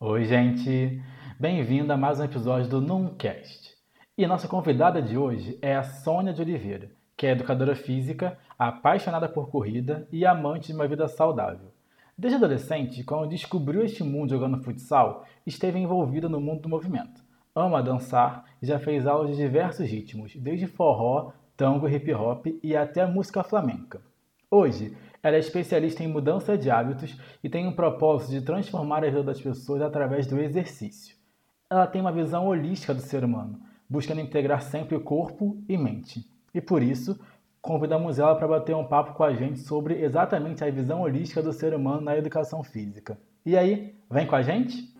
Oi, gente! Bem-vindo a mais um episódio do Numcast. E nossa convidada de hoje é a Sônia de Oliveira, que é educadora física, apaixonada por corrida e amante de uma vida saudável. Desde adolescente, quando descobriu este mundo jogando futsal, esteve envolvida no mundo do movimento. Ama dançar e já fez aulas de diversos ritmos, desde forró, tango, hip hop e até música flamenca. Hoje, ela é especialista em mudança de hábitos e tem um propósito de transformar a vida das pessoas através do exercício. Ela tem uma visão holística do ser humano, buscando integrar sempre corpo e mente. E por isso, convidamos ela para bater um papo com a gente sobre exatamente a visão holística do ser humano na educação física. E aí, vem com a gente?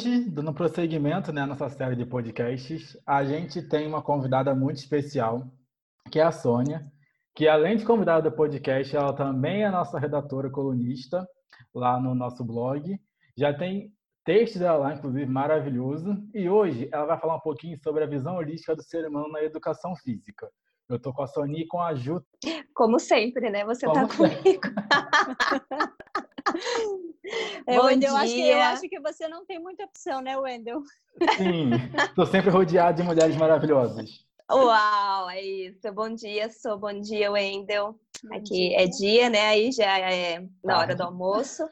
Hoje, dando prosseguimento né, nossa série de podcasts, a gente tem uma convidada muito especial, que é a Sônia, que além de convidada do podcast, ela também é nossa redatora colunista lá no nosso blog. Já tem texto dela lá, inclusive, maravilhoso. E hoje ela vai falar um pouquinho sobre a visão holística do ser humano na educação física. Eu estou com a Sônia e com a Ju. Como sempre, né? Você está comigo. É, Wendel, eu acho, que, eu acho que você não tem muita opção, né, Wendel? Sim, estou sempre rodeado de mulheres maravilhosas. Uau, é isso. Bom dia, sou bom dia, Wendel. Aqui é dia, né? Aí já é na hora do almoço.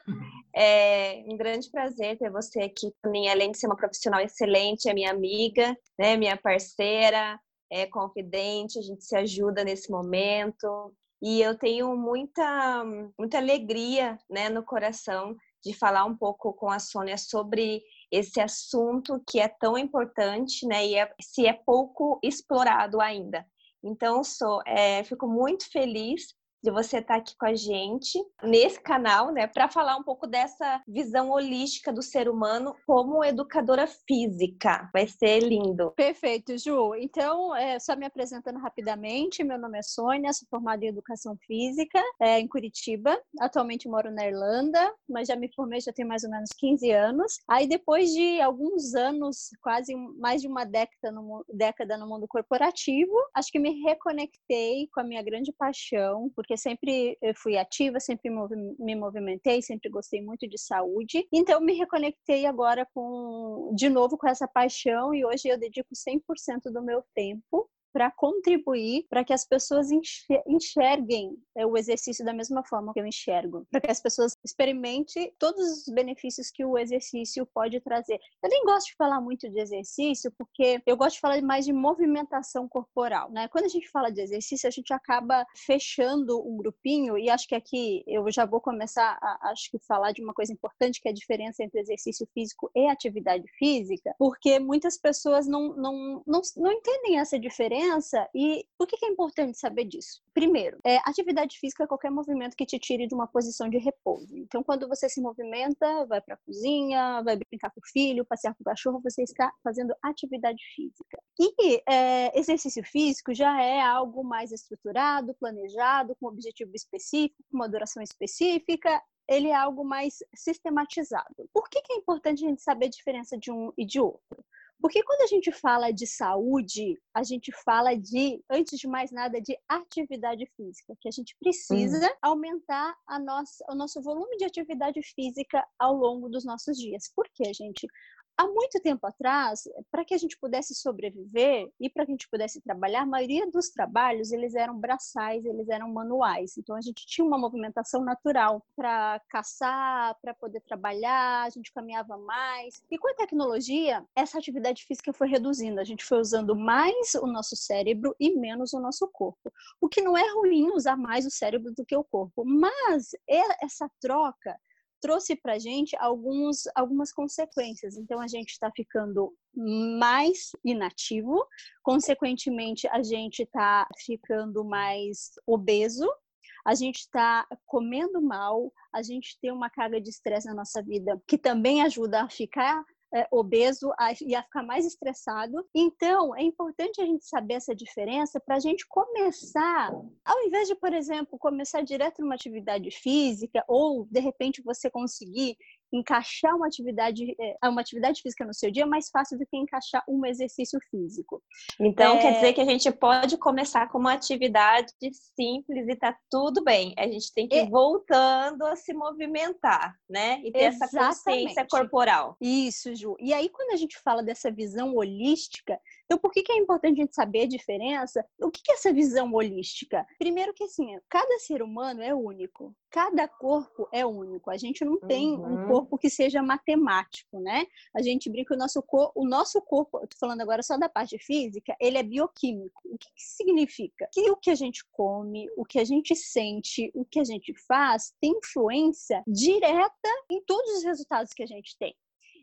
É um grande prazer ter você aqui para mim, além de ser uma profissional excelente, é minha amiga, né? Minha parceira, é confidente, a gente se ajuda nesse momento. E eu tenho muita, muita alegria né, no coração de falar um pouco com a Sônia sobre esse assunto que é tão importante, né? E é, se é pouco explorado ainda. Então, sou, é, fico muito feliz de você estar aqui com a gente nesse canal, né, para falar um pouco dessa visão holística do ser humano como educadora física. Vai ser lindo. Perfeito, Ju. Então, é, só me apresentando rapidamente, meu nome é Sônia, sou formada em Educação Física é, em Curitiba. Atualmente moro na Irlanda, mas já me formei já tem mais ou menos 15 anos. Aí, depois de alguns anos, quase mais de uma década no, década no mundo corporativo, acho que me reconectei com a minha grande paixão por porque sempre fui ativa, sempre me movimentei, sempre gostei muito de saúde. Então me reconectei agora com de novo com essa paixão e hoje eu dedico 100% do meu tempo para contribuir para que as pessoas enxerguem é, o exercício da mesma forma que eu enxergo, para que as pessoas experimentem todos os benefícios que o exercício pode trazer. Eu nem gosto de falar muito de exercício, porque eu gosto de falar mais de movimentação corporal, né? Quando a gente fala de exercício, a gente acaba fechando um grupinho e acho que aqui eu já vou começar a acho que falar de uma coisa importante que é a diferença entre exercício físico e atividade física, porque muitas pessoas não não, não, não entendem essa diferença diferença e por que é importante saber disso? Primeiro, é, atividade física é qualquer movimento que te tire de uma posição de repouso. Então, quando você se movimenta, vai para a cozinha, vai brincar com o filho, passear com o cachorro, você está fazendo atividade física. E é, exercício físico já é algo mais estruturado, planejado, com objetivo específico, com uma duração específica ele é algo mais sistematizado. Por que, que, é importante a gente saber a diferença de um e de outro? Porque quando a gente fala de saúde, a gente fala de, antes de mais nada, de atividade física, que a gente precisa aumentar a nossa, o nosso volume de atividade física ao longo dos nossos dias. Por quê, gente? Há muito tempo atrás, para que a gente pudesse sobreviver e para que a gente pudesse trabalhar, a maioria dos trabalhos eles eram braçais, eles eram manuais. Então a gente tinha uma movimentação natural para caçar, para poder trabalhar, a gente caminhava mais. E com a tecnologia, essa atividade física foi reduzindo. A gente foi usando mais o nosso cérebro e menos o nosso corpo. O que não é ruim usar mais o cérebro do que o corpo, mas essa troca trouxe para a gente alguns, algumas consequências. Então, a gente está ficando mais inativo, consequentemente, a gente está ficando mais obeso, a gente está comendo mal, a gente tem uma carga de estresse na nossa vida que também ajuda a ficar é, obeso a, e a ficar mais estressado. Então, é importante a gente saber essa diferença para a gente começar, ao invés de, por exemplo, começar direto numa atividade física ou, de repente, você conseguir encaixar uma atividade, é, uma atividade física no seu dia é mais fácil do que encaixar um exercício físico. Então, é... quer dizer que a gente pode começar com uma atividade simples e tá tudo bem. A gente tem que ir é... voltando a se movimentar, né? E ter Exatamente. essa consciência corporal. Isso, Ju. E aí, quando a gente fala dessa visão holística, então, por que, que é importante a gente saber a diferença? O que, que é essa visão holística? Primeiro que, assim, cada ser humano é único. Cada corpo é único. A gente não tem uhum. um corpo que seja matemático, né? A gente brinca que o nosso, cor... o nosso corpo, eu tô falando agora só da parte física, ele é bioquímico. O que, que significa? Que o que a gente come, o que a gente sente, o que a gente faz tem influência direta em todos os resultados que a gente tem.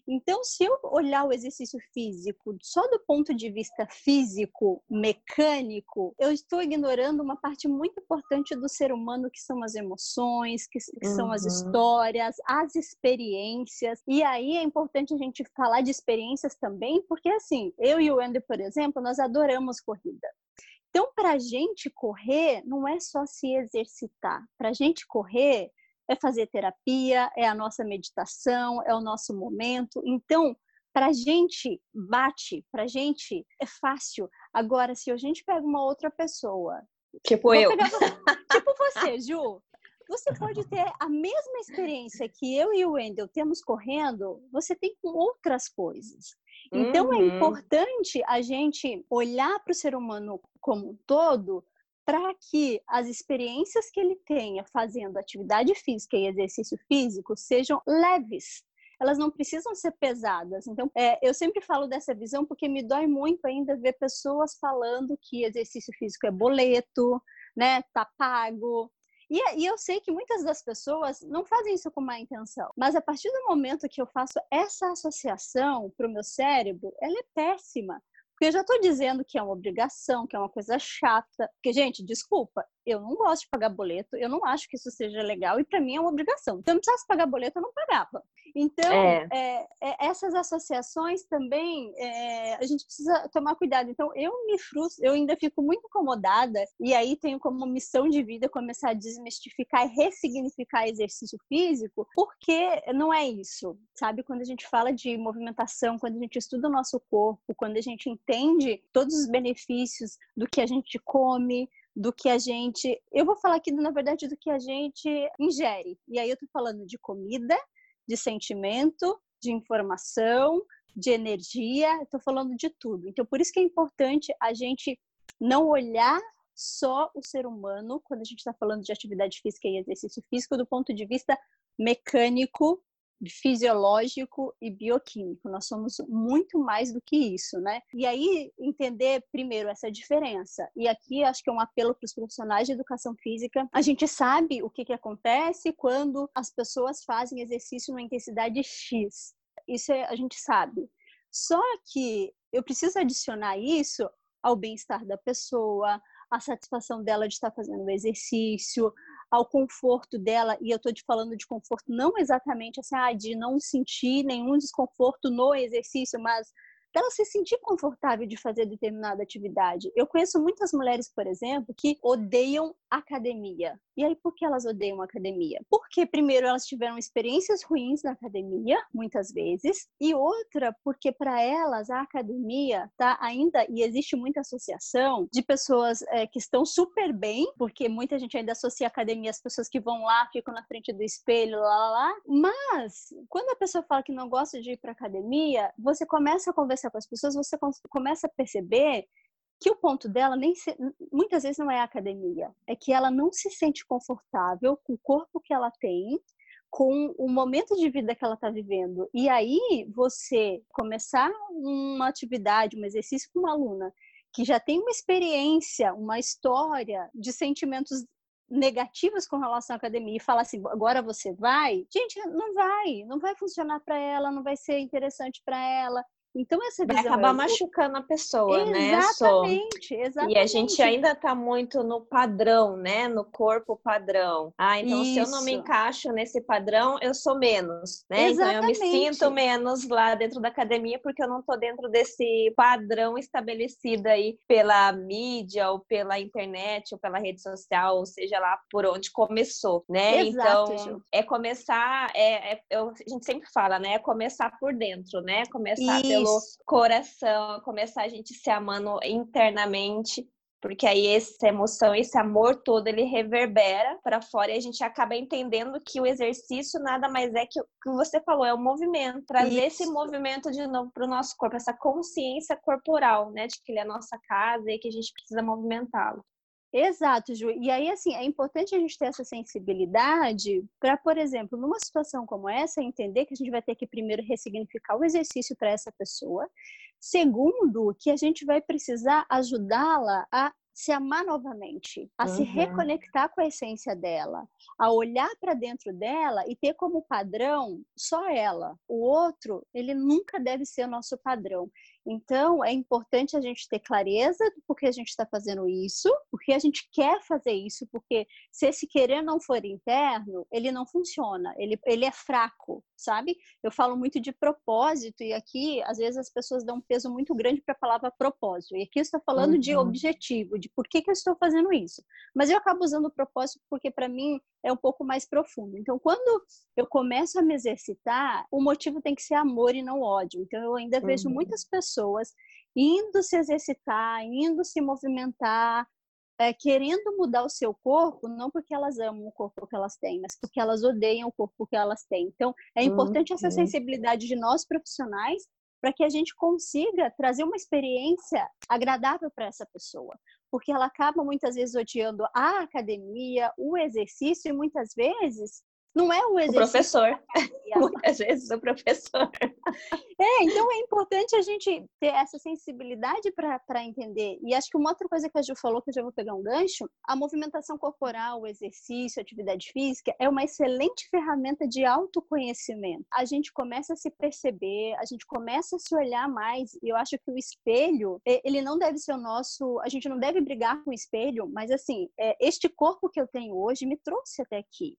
Então, se eu olhar o exercício físico só do ponto de vista físico, mecânico, eu estou ignorando uma parte muito importante do ser humano, que são as emoções, que, que uhum. são as uhum. histórias, as experiências. E aí é importante a gente falar de experiências também, porque assim, eu e o Andy, por exemplo, nós adoramos corrida. Então, para a gente correr, não é só se exercitar. Para a gente correr, é fazer terapia, é a nossa meditação, é o nosso momento. Então, para a gente bate, para a gente é fácil. Agora, se a gente pega uma outra pessoa, tipo eu, tipo você, Ju, você pode ter a mesma experiência que eu e o Wendel temos correndo, você tem com outras coisas. Então é uhum. é importante a gente olhar para o ser humano como um todo para que as experiências que ele tenha fazendo atividade física e exercício físico sejam leves. Elas não precisam ser pesadas. Então, é, eu sempre falo dessa visão porque me dói muito ainda ver pessoas falando que exercício físico é boleto, né? Tá pago, e, e, eu sei que muitas das pessoas não fazem isso com má intenção, mas a partir do momento que eu faço essa associação para o meu cérebro, ela é péssima. Porque eu já estou dizendo que é uma obrigação, que é uma coisa chata. Porque, gente, desculpa, eu não gosto de pagar boleto, eu não acho que isso seja legal e para mim é uma obrigação. Se eu não precisasse pagar boleto, eu não pagava. Então, é. É, é, essas associações também é, a gente precisa tomar cuidado. Então, eu me frustro, eu ainda fico muito incomodada e aí tenho como missão de vida começar a desmistificar e ressignificar exercício físico, porque não é isso, sabe? Quando a gente fala de movimentação, quando a gente estuda o nosso corpo, quando a gente entende todos os benefícios do que a gente come, do que a gente. Eu vou falar aqui, na verdade, do que a gente ingere. E aí eu tô falando de comida, de sentimento, de informação, de energia, estou falando de tudo. Então, por isso que é importante a gente não olhar só o ser humano quando a gente está falando de atividade física e exercício físico do ponto de vista mecânico fisiológico e bioquímico. Nós somos muito mais do que isso, né? E aí entender primeiro essa diferença. E aqui acho que é um apelo para os profissionais de educação física. A gente sabe o que, que acontece quando as pessoas fazem exercício numa intensidade X. Isso é, a gente sabe. Só que eu preciso adicionar isso ao bem-estar da pessoa, a satisfação dela de estar fazendo o exercício, ao conforto dela, e eu estou te falando de conforto não exatamente assim, ah, de não sentir nenhum desconforto no exercício, mas dela se sentir confortável de fazer determinada atividade. Eu conheço muitas mulheres, por exemplo, que odeiam academia. E aí, por que elas odeiam academia? Porque, primeiro, elas tiveram experiências ruins na academia, muitas vezes, e outra, porque para elas a academia tá ainda, e existe muita associação de pessoas é, que estão super bem, porque muita gente ainda associa academia às pessoas que vão lá, ficam na frente do espelho, lá, lá, lá. Mas, quando a pessoa fala que não gosta de ir para academia, você começa a conversar com as pessoas, você começa a perceber que o ponto dela nem se, muitas vezes não é a academia, é que ela não se sente confortável com o corpo que ela tem, com o momento de vida que ela está vivendo. E aí você começar uma atividade, um exercício com uma aluna que já tem uma experiência, uma história de sentimentos negativos com relação à academia e falar assim, agora você vai, gente, não vai, não vai funcionar para ela, não vai ser interessante para ela. Então, essa visão. Vai acabar machucando a pessoa, exatamente, né? Exatamente, exatamente. E a gente ainda tá muito no padrão, né? No corpo padrão. Ah, então Isso. se eu não me encaixo nesse padrão, eu sou menos, né? Exatamente. Então eu me sinto menos lá dentro da academia porque eu não tô dentro desse padrão estabelecido aí pela mídia ou pela internet ou pela rede social, ou seja lá por onde começou, né? Exato, então, é começar, é, é, eu, a gente sempre fala, né? É começar por dentro, né? Começar Isso. pelo coração, começar a gente se amando internamente porque aí essa emoção, esse amor todo, ele reverbera para fora e a gente acaba entendendo que o exercício nada mais é que o que você falou, é o movimento, trazer Isso. esse movimento de novo para o nosso corpo, essa consciência corporal, né, de que ele é a nossa casa e que a gente precisa movimentá-lo. Exato, Ju. E aí, assim, é importante a gente ter essa sensibilidade para, por exemplo, numa situação como essa, entender que a gente vai ter que primeiro ressignificar o exercício para essa pessoa. Segundo, que a gente vai precisar ajudá-la a se amar novamente, a uhum. se reconectar com a essência dela, a olhar para dentro dela e ter como padrão só ela. O outro, ele nunca deve ser o nosso padrão. Então, é importante a gente ter clareza do porquê a gente está fazendo isso, porque a gente quer fazer isso, porque se esse querer não for interno, ele não funciona, ele, ele é fraco, sabe? Eu falo muito de propósito, e aqui, às vezes, as pessoas dão um peso muito grande para a palavra propósito. E aqui eu estou falando uhum. de objetivo, de por que, que eu estou fazendo isso. Mas eu acabo usando o propósito porque, para mim, é um pouco mais profundo. Então, quando eu começo a me exercitar, o motivo tem que ser amor e não ódio. Então, eu ainda uhum. vejo muitas pessoas indo se exercitar, indo se movimentar, é, querendo mudar o seu corpo, não porque elas amam o corpo que elas têm, mas porque elas odeiam o corpo que elas têm. Então, é importante uhum. essa sensibilidade de nós profissionais para que a gente consiga trazer uma experiência agradável para essa pessoa porque ela acaba muitas vezes odiando a academia, o exercício, e muitas vezes não é o exercício. O professor. Muitas vezes o professor. É, então é importante a gente ter essa sensibilidade para entender. E acho que uma outra coisa que a Ju falou, que eu já vou pegar um gancho, a movimentação corporal, o exercício, a atividade física, é uma excelente ferramenta de autoconhecimento. A gente começa a se perceber, a gente começa a se olhar mais. E eu acho que o espelho, ele não deve ser o nosso. A gente não deve brigar com o espelho, mas assim, é, este corpo que eu tenho hoje me trouxe até aqui.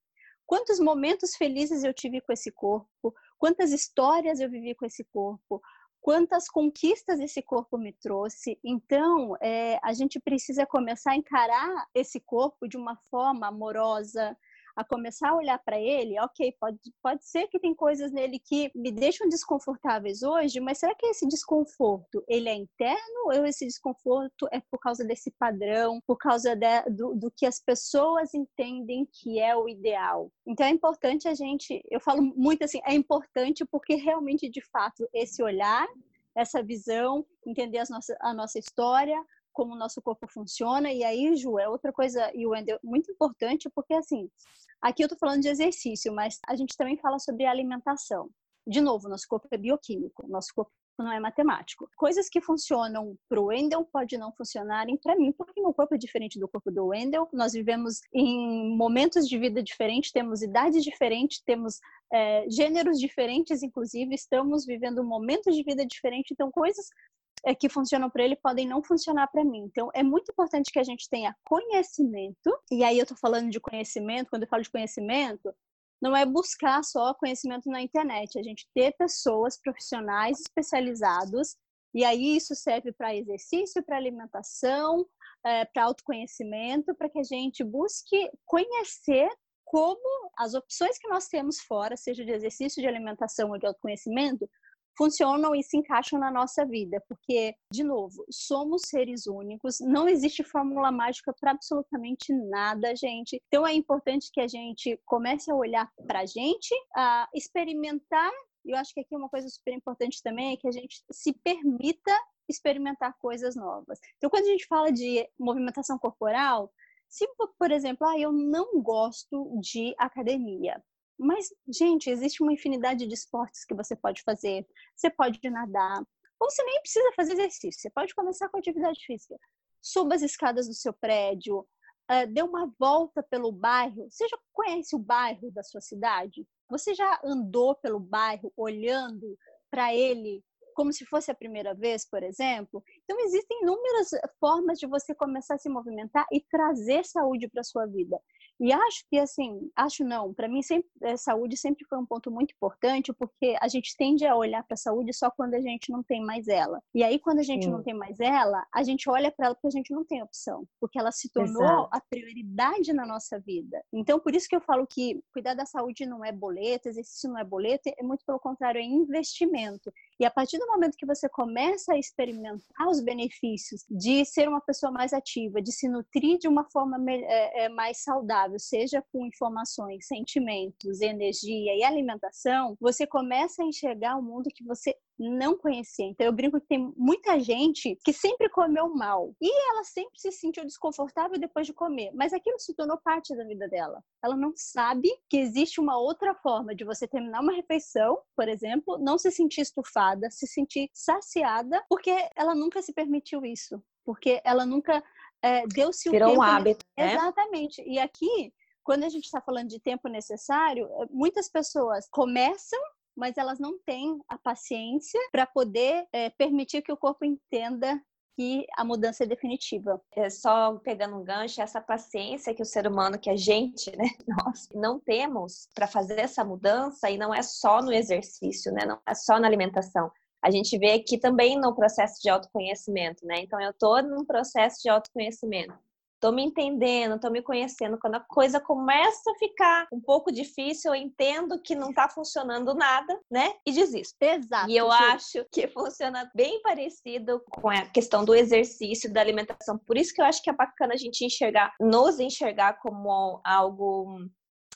Quantos momentos felizes eu tive com esse corpo, quantas histórias eu vivi com esse corpo, quantas conquistas esse corpo me trouxe. Então, é, a gente precisa começar a encarar esse corpo de uma forma amorosa, a começar a olhar para ele, ok, pode, pode ser que tem coisas nele que me deixam desconfortáveis hoje, mas será que esse desconforto, ele é interno ou esse desconforto é por causa desse padrão, por causa de, do, do que as pessoas entendem que é o ideal? Então é importante a gente, eu falo muito assim, é importante porque realmente, de fato, esse olhar essa visão, entender as nossas, a nossa história, como o nosso corpo funciona. E aí, Ju, é outra coisa, e o Wendel, muito importante, porque assim, aqui eu estou falando de exercício, mas a gente também fala sobre alimentação. De novo, nosso corpo é bioquímico, nosso corpo não é matemático. Coisas que funcionam para o Wendel pode não funcionarem para mim, porque meu corpo é diferente do corpo do Wendel. Nós vivemos em momentos de vida diferentes, temos idades diferentes, temos é, gêneros diferentes, inclusive, estamos vivendo momentos de vida diferentes, então coisas que funcionam para ele podem não funcionar para mim. Então, é muito importante que a gente tenha conhecimento, e aí eu estou falando de conhecimento, quando eu falo de conhecimento, não é buscar só conhecimento na internet, a gente ter pessoas profissionais especializados, e aí isso serve para exercício, para alimentação, é, para autoconhecimento, para que a gente busque conhecer como as opções que nós temos fora, seja de exercício, de alimentação ou de autoconhecimento, funcionam e se encaixam na nossa vida, porque, de novo, somos seres únicos, não existe fórmula mágica para absolutamente nada, gente. Então é importante que a gente comece a olhar para a gente, a experimentar. Eu acho que aqui uma coisa super importante também é que a gente se permita experimentar coisas novas. Então, quando a gente fala de movimentação corporal, se, por exemplo, ah, eu não gosto de academia, mas, gente, existe uma infinidade de esportes que você pode fazer. Você pode nadar. Ou você nem precisa fazer exercício. Você pode começar com atividade física. Suba as escadas do seu prédio. Uh, dê uma volta pelo bairro. Você já conhece o bairro da sua cidade? Você já andou pelo bairro olhando para ele como se fosse a primeira vez, por exemplo. Então, existem inúmeras formas de você começar a se movimentar e trazer saúde para sua vida. E acho que, assim, acho não, para mim, sempre, a saúde sempre foi um ponto muito importante, porque a gente tende a olhar para a saúde só quando a gente não tem mais ela. E aí, quando a gente Sim. não tem mais ela, a gente olha para ela porque a gente não tem opção, porque ela se tornou Exato. a prioridade na nossa vida. Então, por isso que eu falo que cuidar da saúde não é boleto, exercício não é boleto, é muito pelo contrário, é investimento. E a partir do momento que você começa a experimentar os benefícios de ser uma pessoa mais ativa, de se nutrir de uma forma é, é, mais saudável, seja com informações, sentimentos, energia e alimentação, você começa a enxergar o mundo que você não conhecia. Então eu brinco que tem muita gente que sempre comeu mal e ela sempre se sentiu desconfortável depois de comer, mas aquilo se tornou parte da vida dela. Ela não sabe que existe uma outra forma de você terminar uma refeição, por exemplo, não se sentir estufada, se sentir saciada, porque ela nunca se permitiu isso, porque ela nunca é, deu-se o Virou tempo. um hábito, né? Exatamente. E aqui quando a gente está falando de tempo necessário, muitas pessoas começam mas elas não têm a paciência para poder é, permitir que o corpo entenda que a mudança é definitiva. É só pegando um gancho, essa paciência que o ser humano, que a gente, né, nós não temos para fazer essa mudança e não é só no exercício, né, não é só na alimentação. A gente vê aqui também no processo de autoconhecimento, né? Então eu estou num processo de autoconhecimento tô me entendendo, tô me conhecendo. Quando a coisa começa a ficar um pouco difícil, eu entendo que não tá funcionando nada, né? E desisto. Exato. E eu sim. acho que funciona bem parecido com a questão do exercício, da alimentação. Por isso que eu acho que é bacana a gente enxergar, nos enxergar como algo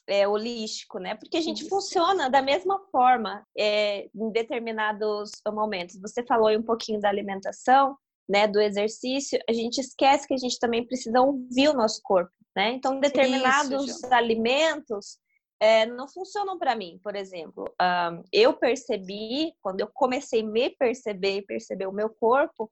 é, holístico, né? Porque a gente Isso. funciona da mesma forma é, em determinados momentos. Você falou aí um pouquinho da alimentação, né, do exercício, a gente esquece que a gente também precisa ouvir o nosso corpo, né? Então, determinados Isso, alimentos é, não funcionam para mim, por exemplo. Um, eu percebi, quando eu comecei a me perceber e perceber o meu corpo,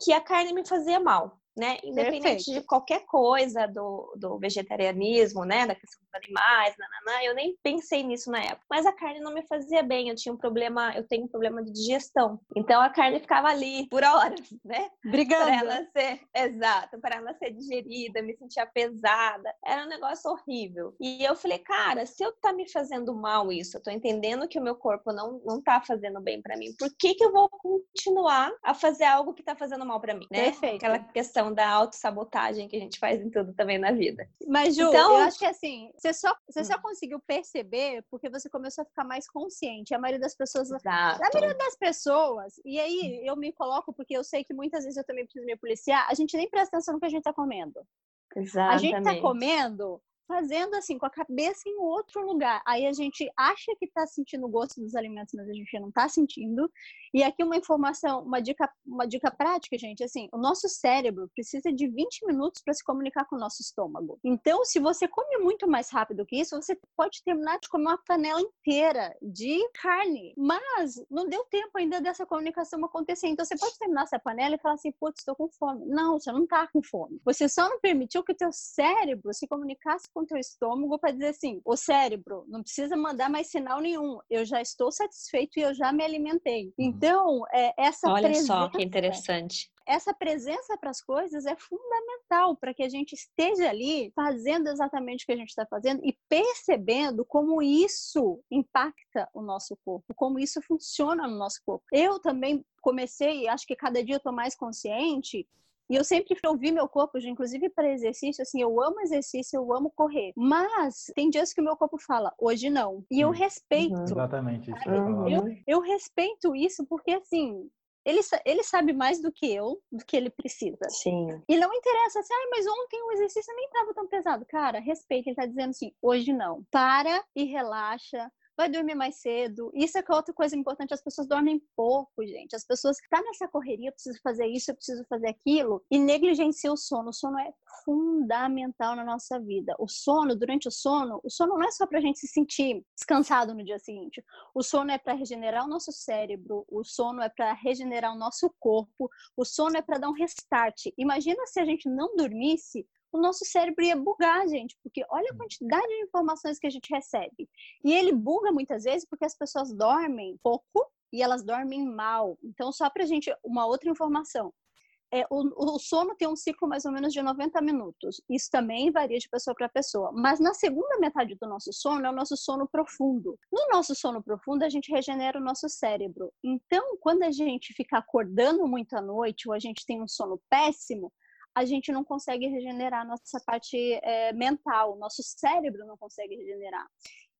que a carne me fazia mal né? Independente Perfeito. de qualquer coisa do, do vegetarianismo, né? Da questão dos animais, nananã, eu nem pensei nisso na época. Mas a carne não me fazia bem, eu tinha um problema, eu tenho um problema de digestão. Então a carne ficava ali por horas, né? Brigando. Para ela ser, exato, para ela ser digerida, me sentia pesada. Era um negócio horrível. E eu falei, cara, se eu tá me fazendo mal isso, eu tô entendendo que o meu corpo não, não tá fazendo bem para mim, por que que eu vou continuar a fazer algo que tá fazendo mal para mim, né? Perfeito. Aquela questão questão da autossabotagem que a gente faz em tudo também na vida. Mas, Ju, então, eu acho que assim, você só, você só hum. conseguiu perceber porque você começou a ficar mais consciente. A maioria das pessoas. Exato. A maioria das pessoas, e aí eu me coloco, porque eu sei que muitas vezes eu também preciso me policiar, a gente nem presta atenção no que a gente tá comendo. Exatamente. A gente tá comendo fazendo assim, com a cabeça em outro lugar. Aí a gente acha que está sentindo o gosto dos alimentos, mas a gente não está sentindo. E aqui uma informação, uma dica, uma dica prática, gente, assim, o nosso cérebro precisa de 20 minutos para se comunicar com o nosso estômago. Então, se você come muito mais rápido que isso, você pode terminar de comer uma panela inteira de carne, mas não deu tempo ainda dessa comunicação acontecer. Então, você pode terminar essa panela e falar assim, putz, estou com fome. Não, você não está com fome. Você só não permitiu que o teu cérebro se comunicasse com o teu estômago para dizer assim, o cérebro não precisa mandar mais sinal nenhum, eu já estou satisfeito e eu já me alimentei. Uhum. Então, é, essa Olha presença, só que interessante. Essa presença para as coisas é fundamental para que a gente esteja ali fazendo exatamente o que a gente está fazendo e percebendo como isso impacta o nosso corpo, como isso funciona no nosso corpo. Eu também comecei, acho que cada dia eu estou mais consciente e eu sempre ouvi meu corpo, inclusive para exercício, assim, eu amo exercício, eu amo correr. Mas tem dias que o meu corpo fala, hoje não. E eu respeito. Uhum, exatamente isso. Eu, eu respeito isso porque, assim, ele, ele sabe mais do que eu, do que ele precisa. Sim. E não interessa assim, ah, mas ontem o exercício nem estava tão pesado. Cara, respeita, ele tá dizendo assim, hoje não. Para e relaxa, vai dormir mais cedo. Isso é é outra coisa importante, as pessoas dormem pouco, gente. As pessoas estão tá nessa correria, eu preciso fazer isso, eu preciso fazer aquilo, e negligenciam o sono. O sono é fundamental na nossa vida. O sono, durante o sono, o sono não é só para a gente se sentir descansado no dia seguinte. O sono é para regenerar o nosso cérebro, o sono é para regenerar o nosso corpo, o sono é para dar um restart. Imagina se a gente não dormisse, o nosso cérebro ia bugar, gente, porque olha a quantidade de informações que a gente recebe. E ele buga muitas vezes porque as pessoas dormem pouco e elas dormem mal. Então, só para gente, uma outra informação. É, o, o, sono tem um ciclo mais ou menos de 90 minutos. Isso também varia de pessoa para pessoa. Mas na segunda metade do nosso sono é o nosso sono profundo. No nosso sono profundo, a gente regenera o nosso cérebro. Então, quando a gente fica acordando muito à noite ou a gente tem um sono péssimo, a gente não consegue regenerar nossa parte é, mental, nosso cérebro não consegue regenerar.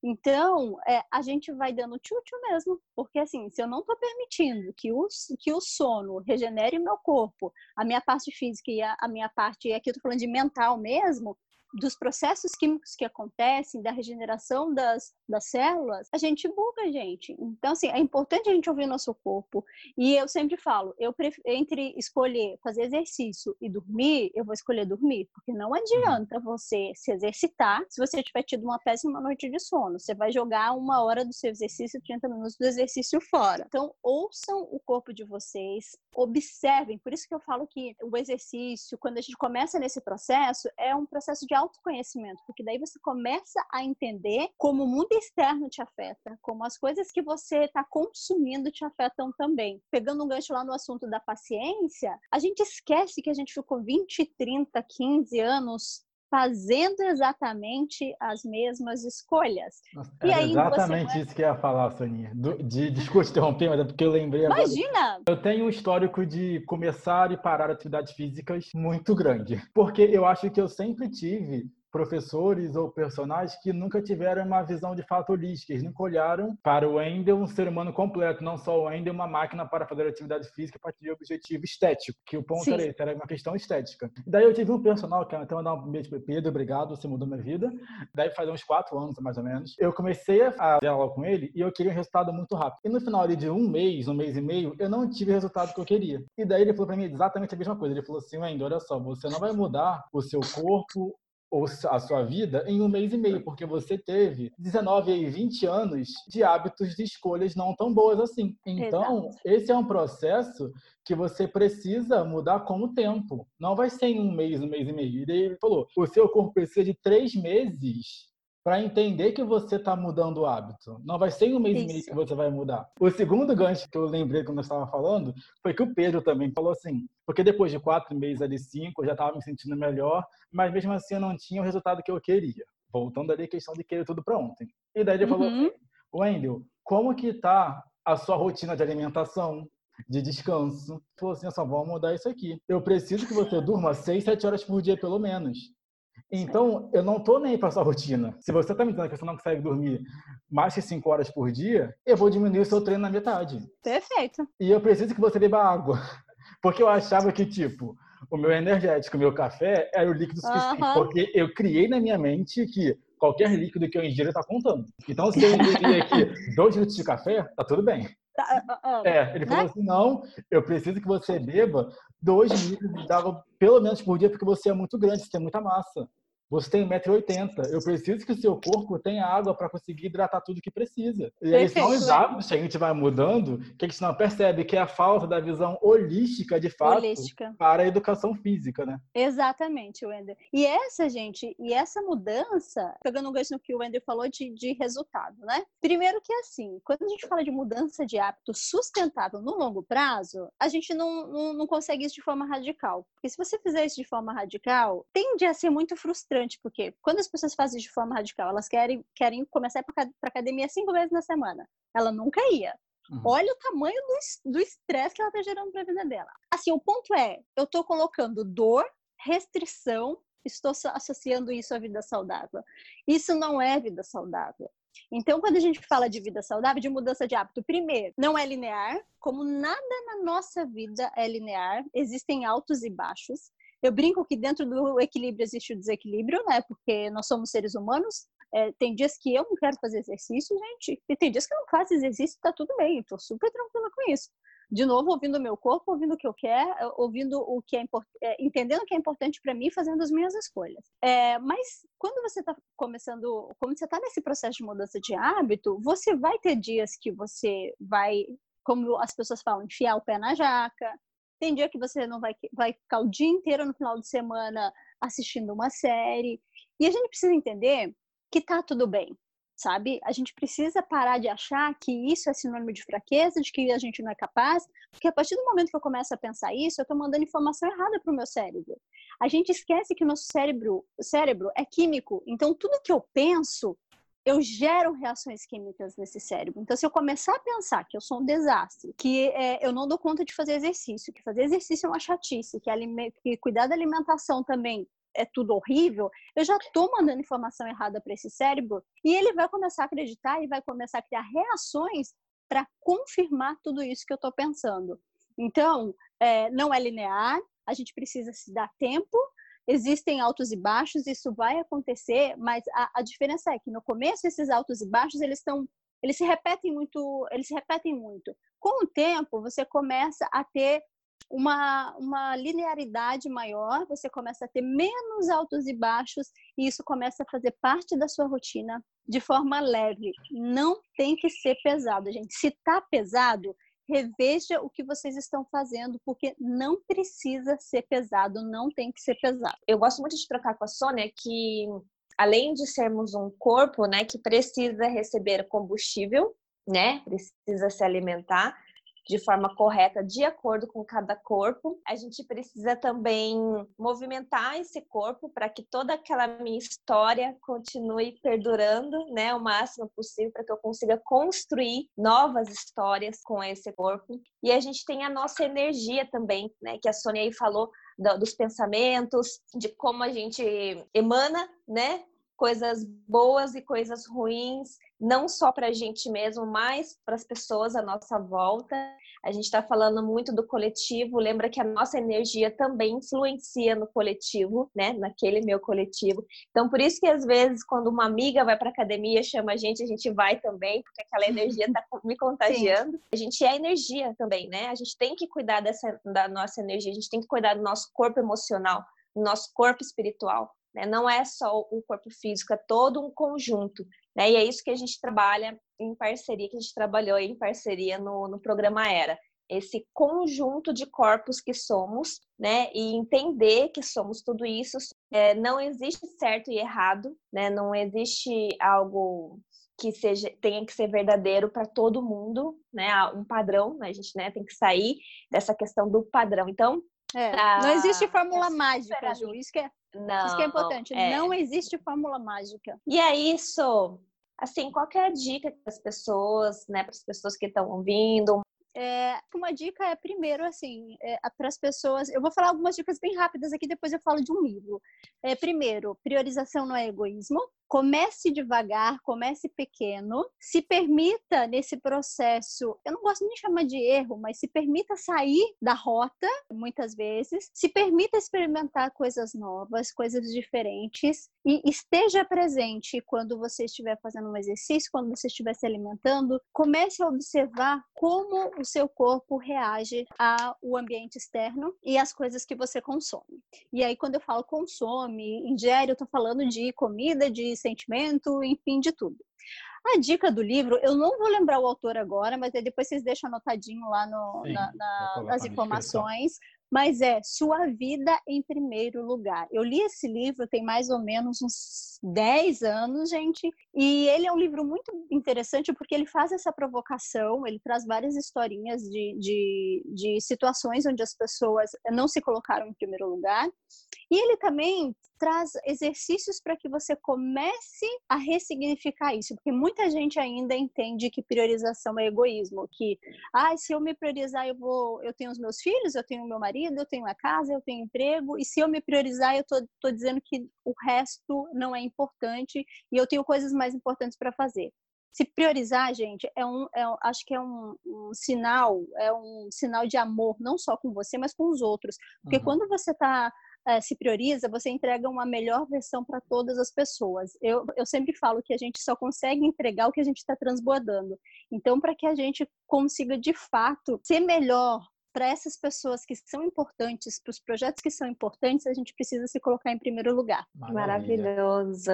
Então, é, a gente vai dando tchutchu mesmo, porque assim, se eu não estou permitindo que o, que o sono regenere meu corpo, a minha parte física e a, a minha parte, aqui eu estou falando de mental mesmo, dos processos químicos que acontecem, da regeneração das, das células, a gente buga, gente. Então, assim, é importante a gente ouvir o nosso corpo. E eu sempre falo, eu entre escolher fazer exercício e dormir, eu vou escolher dormir, porque não adianta você se exercitar se você tiver tido uma péssima noite de sono. Você vai jogar uma hora do seu exercício, 30 minutos do exercício fora. Então, ouçam o corpo de vocês, observem. Por isso que eu falo que o exercício, quando a gente começa nesse processo, é um processo de autoconhecimento, porque daí você começa a entender como o mundo externo te afeta, como as coisas que você está consumindo te afetam também. Pegando um gancho lá no assunto da paciência, a gente esquece que a gente ficou 20, 30, 15 anos fazendo exatamente as mesmas escolhas. Nossa, e aí exatamente você... isso que eu ia falar, Soninha. Do, de, desculpa te interromper, mas é porque eu lembrei Imagina! Agora. Eu tenho um histórico de começar e parar atividades físicas muito grande. Porque eu acho que eu sempre tive professores ou personagens que nunca tiveram uma visão de fato holística. Eles nunca olharam para o Wendel um ser humano completo, não só o Wendel uma máquina para fazer atividade física a partir de objetivo estético, que o ponto Sim. era esse, era uma questão estética. E daí eu tive um personal, que até mandar um beijo para Pedro, obrigado, você mudou minha vida. Daí faz uns quatro anos, mais ou menos. Eu comecei a dialogar com ele e eu queria um resultado muito rápido. E no final ali de um mês, um mês e meio, eu não tive o resultado que eu queria. E daí ele falou para mim exatamente a mesma coisa. Ele falou assim, Wendel, olha só, você não vai mudar o seu corpo ou a sua vida em um mês e meio, porque você teve 19 e 20 anos de hábitos de escolhas não tão boas assim. Então, Exato. esse é um processo que você precisa mudar com o tempo. Não vai ser em um mês, um mês e meio. E daí ele falou: o seu corpo precisa de três meses para entender que você está mudando o hábito. Não vai ser em um mês Isso. e meio que você vai mudar. O segundo gancho que eu lembrei quando eu estava falando foi que o Pedro também falou assim, porque depois de quatro meses ali, cinco, eu já estava me sentindo melhor, mas mesmo assim eu não tinha o resultado que eu queria. Voltando ali a questão de querer tudo para ontem. E daí ele uhum. falou assim, Wendel, como que tá a sua rotina de alimentação, de descanso? Falou assim, eu só vou mudar isso aqui. Eu preciso que você durma seis, sete horas por dia pelo menos. Então, eu não tô nem para sua rotina. Se você está me dizendo que você não consegue dormir mais de 5 horas por dia, eu vou diminuir o seu treino na metade. Perfeito. E eu preciso que você beba água. Porque eu achava que, tipo, o meu energético, o meu café era o líquido suficiente. Uhum. Porque eu criei na minha mente que qualquer líquido que eu ingiro está contando. Então, se eu ingerir aqui dois litros de café, tá tudo bem. Tá, é, ele falou né? assim: não, eu preciso que você beba dois litros de água pelo menos por dia, porque você é muito grande, você tem muita massa. Você tem 1,80m. Eu preciso que o seu corpo tenha água para conseguir hidratar tudo que precisa. E aí são os hábitos que a gente vai mudando que a gente não percebe, que é a falta da visão holística, de fato, holística. para a educação física, né? Exatamente, Wender. E essa, gente, e essa mudança, pegando um gancho no que o Wender falou de, de resultado, né? Primeiro que assim, quando a gente fala de mudança de hábito sustentável no longo prazo, a gente não, não, não consegue isso de forma radical. Porque se você fizer isso de forma radical, tende a ser muito frustrante frustrante, porque quando as pessoas fazem de forma radical, elas querem, querem começar para academia cinco vezes na semana. Ela nunca ia. Uhum. Olha o tamanho do estresse que ela está gerando para a vida dela. Assim, o ponto é, eu estou colocando dor, restrição, estou associando isso à vida saudável. Isso não é vida saudável. Então, quando a gente fala de vida saudável, de mudança de hábito, primeiro, não é linear, como nada na nossa vida é linear, existem altos e baixos. Eu brinco que dentro do equilíbrio existe o desequilíbrio, né? Porque nós somos seres humanos. É, tem dias que eu não quero fazer exercício, gente, e tem dias que eu não faço exercício, tá tudo bem, tô super tranquila com isso. De novo, ouvindo o meu corpo, ouvindo o que eu quero, ouvindo o que é importante, é, entendendo o que é importante para mim, fazendo as minhas escolhas. É, mas quando você está começando, quando você está nesse processo de mudança de hábito, você vai ter dias que você vai, como as pessoas falam, enfiar o pé na jaca, tem dia que você não vai, vai ficar o dia inteiro no final de semana assistindo uma série. E a gente precisa entender que tá tudo bem. sabe? A gente precisa parar de achar que isso é sinônimo de fraqueza, de que a gente não é capaz, porque a partir do momento que eu começo a pensar isso, eu estou mandando informação errada para o meu cérebro. A gente esquece que o nosso cérebro, cérebro é químico, então tudo que eu penso, eu gero reações químicas nesse cérebro. Então, se eu começar a pensar que eu sou um desastre, que é, eu não dou conta de fazer exercício, que fazer exercício é uma chatice, que, que cuidar da alimentação também é tudo horrível, eu já estou mandando informação errada para esse cérebro e ele vai começar a acreditar e vai começar a criar reações para confirmar tudo isso que eu estou pensando. Então, é, não é linear, a gente precisa se dar tempo, existem altos e baixos, isso vai acontecer, mas a, a diferença é que no começo esses altos e baixos eles estão eles se repetem muito, eles se repetem muito. Com o tempo, você começa a ter uma, uma linearidade maior, você começa a ter menos altos e baixos, e isso começa a fazer parte da sua rotina de forma leve. Não tem que ser pesado, gente. Se tá pesado, reveja o que vocês estão fazendo, porque não precisa ser pesado, não tem que ser pesado. Eu gosto muito de trocar com a Sônia que além de sermos um corpo, né, que precisa receber combustível, né, precisa se alimentar, de forma correta, de acordo com cada corpo. A gente precisa também movimentar esse corpo para que toda aquela minha história continue perdurando, né, o máximo possível, para que eu consiga construir novas histórias com esse corpo. E a gente tem a nossa energia também, né, que a Sônia aí falou dos pensamentos, de como a gente emana, né, coisas boas e coisas ruins, não só para a gente mesmo, mas para as pessoas à nossa volta. A gente está falando muito do coletivo, lembra que a nossa energia também influencia no coletivo, né? Naquele meu coletivo. Então, por isso que às vezes, quando uma amiga vai para academia, chama a gente, a gente vai também, porque aquela energia está me contagiando. Sim. A gente é energia também, né? A gente tem que cuidar dessa, da nossa energia, a gente tem que cuidar do nosso corpo emocional, do nosso corpo espiritual. Né? Não é só o corpo físico, é todo um conjunto. Né? E é isso que a gente trabalha em parceria, que a gente trabalhou em parceria no, no programa Era. Esse conjunto de corpos que somos, né? E entender que somos tudo isso. É, não existe certo e errado, né? Não existe algo que seja tenha que ser verdadeiro para todo mundo, né? Um padrão, né? a gente né, tem que sair dessa questão do padrão. Então, é, pra... não existe fórmula mágica, Ju. Isso que é não, Isso que é importante. É. Não existe fórmula mágica. E é isso. Assim, qualquer dica para as pessoas, né, para as pessoas que estão ouvindo, é, uma dica é, primeiro, assim, é, para as pessoas. Eu vou falar algumas dicas bem rápidas aqui, depois eu falo de um livro. É, primeiro, priorização não é egoísmo. Comece devagar, comece pequeno, se permita nesse processo, eu não gosto nem de chamar de erro, mas se permita sair da rota, muitas vezes, se permita experimentar coisas novas, coisas diferentes e esteja presente quando você estiver fazendo um exercício, quando você estiver se alimentando, comece a observar como o seu corpo reage ao ambiente externo e às coisas que você consome. E aí, quando eu falo consome, ingere, eu estou falando de comida, de sentimento, enfim, de tudo. A dica do livro, eu não vou lembrar o autor agora, mas depois vocês deixam anotadinho lá no, Sim, na, na, nas informações. Mas é Sua Vida em Primeiro Lugar. Eu li esse livro tem mais ou menos uns 10 anos, gente, e ele é um livro muito interessante porque ele faz essa provocação, ele traz várias historinhas de, de, de situações onde as pessoas não se colocaram em primeiro lugar. E ele também traz exercícios para que você comece a ressignificar isso, porque muita gente ainda entende que priorização é egoísmo, que ah, se eu me priorizar, eu vou, eu tenho os meus filhos, eu tenho o meu marido, eu tenho a casa, eu tenho emprego, e se eu me priorizar, eu tô, tô dizendo que o resto não é importante e eu tenho coisas mais importantes para fazer se priorizar, gente, é um, é, acho que é um, um, sinal, é um sinal de amor, não só com você, mas com os outros. Porque uhum. quando você está é, se prioriza, você entrega uma melhor versão para todas as pessoas. Eu, eu sempre falo que a gente só consegue entregar o que a gente está transbordando. Então, para que a gente consiga de fato ser melhor para essas pessoas que são importantes, para os projetos que são importantes, a gente precisa se colocar em primeiro lugar. Maravilha. Maravilhoso.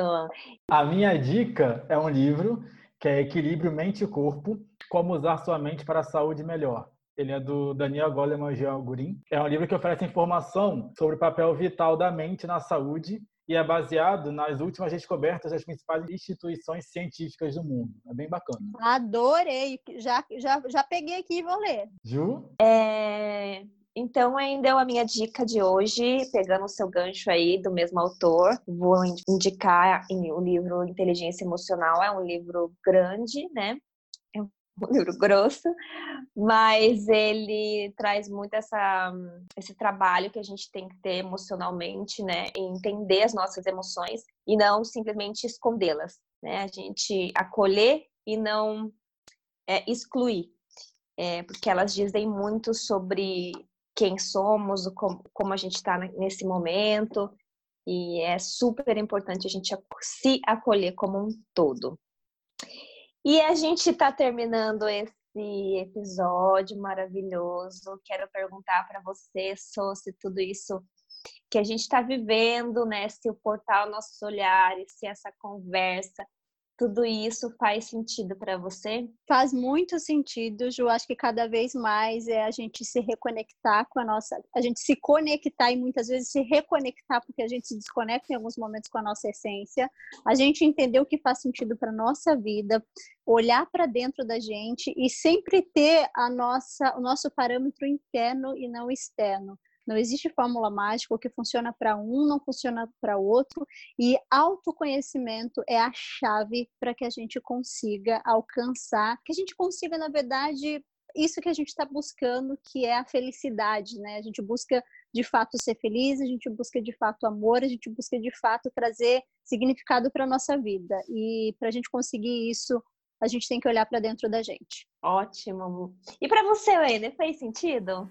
A minha dica é um livro que é Equilíbrio Mente e Corpo: Como Usar Sua Mente para a Saúde Melhor. Ele é do Daniel Goleman Gurin. É um livro que oferece informação sobre o papel vital da mente na saúde e é baseado nas últimas descobertas das principais instituições científicas do mundo. É bem bacana. Adorei! Já, já, já peguei aqui e vou ler. Ju? É... Então, ainda é a minha dica de hoje, pegando o seu gancho aí do mesmo autor, vou indicar o livro Inteligência Emocional. É um livro grande, né? Um livro grosso, mas ele traz muito essa, esse trabalho que a gente tem que ter emocionalmente, né? Entender as nossas emoções e não simplesmente escondê-las, né? A gente acolher e não é, excluir. É, porque elas dizem muito sobre quem somos, como, como a gente está nesse momento, e é super importante a gente se acolher como um todo. E a gente está terminando esse episódio maravilhoso. Quero perguntar para você, Sô, se tudo isso que a gente está vivendo, né? Se o portal Nossos Olhares, se essa conversa tudo isso faz sentido para você? Faz muito sentido, Ju. Acho que cada vez mais é a gente se reconectar com a nossa, a gente se conectar e muitas vezes se reconectar porque a gente se desconecta em alguns momentos com a nossa essência. A gente entender o que faz sentido para nossa vida, olhar para dentro da gente e sempre ter a nossa, o nosso parâmetro interno e não externo. Não existe fórmula mágica, o que funciona para um não funciona para outro, e autoconhecimento é a chave para que a gente consiga alcançar, que a gente consiga, na verdade, isso que a gente está buscando, que é a felicidade, né? A gente busca de fato ser feliz, a gente busca de fato amor, a gente busca de fato trazer significado para nossa vida. E para a gente conseguir isso, a gente tem que olhar para dentro da gente. Ótimo. E para você, Wender, fez sentido?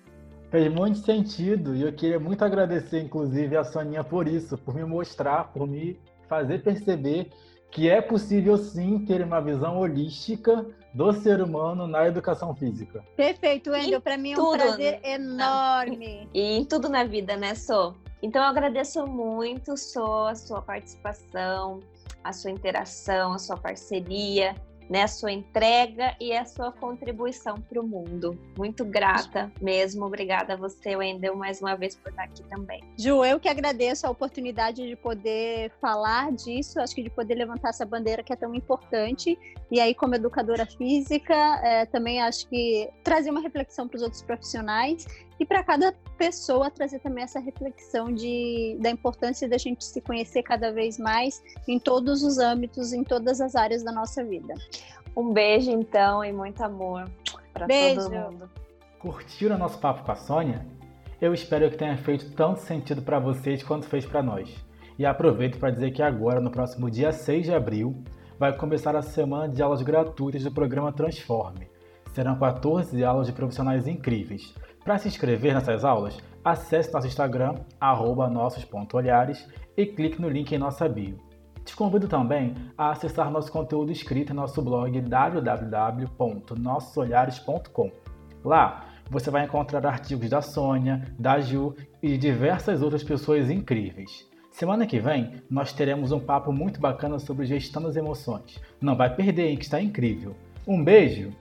Fez muito sentido e eu queria muito agradecer, inclusive, a Soninha por isso, por me mostrar, por me fazer perceber que é possível sim ter uma visão holística do ser humano na educação física. Perfeito, Wendel. Para mim é um tudo, prazer né? enorme. E em tudo na vida, né, Sô? Então eu agradeço muito, Sô, a sua participação, a sua interação, a sua parceria né, sua entrega e a sua contribuição para o mundo. Muito grata mesmo. Obrigada a você, Wendel, mais uma vez por estar aqui também. Ju, eu que agradeço a oportunidade de poder falar disso, acho que de poder levantar essa bandeira que é tão importante. E aí, como educadora física, é, também acho que trazer uma reflexão para os outros profissionais e para cada pessoa trazer também essa reflexão de, da importância da gente se conhecer cada vez mais em todos os âmbitos, em todas as áreas da nossa vida. Um beijo então e muito amor para todo mundo. Curtiram nosso papo com a Sônia? Eu espero que tenha feito tanto sentido para vocês quanto fez para nós. E aproveito para dizer que agora, no próximo dia 6 de abril, vai começar a semana de aulas gratuitas do programa Transforme. Serão 14 aulas de profissionais incríveis para se inscrever nessas aulas, acesse nosso Instagram, nossos.olhares e clique no link em nossa bio. Te convido também a acessar nosso conteúdo escrito em nosso blog www.nossosolhares.com. Lá você vai encontrar artigos da Sônia, da Ju e de diversas outras pessoas incríveis. Semana que vem nós teremos um papo muito bacana sobre gestão das emoções. Não vai perder, hein, que está incrível. Um beijo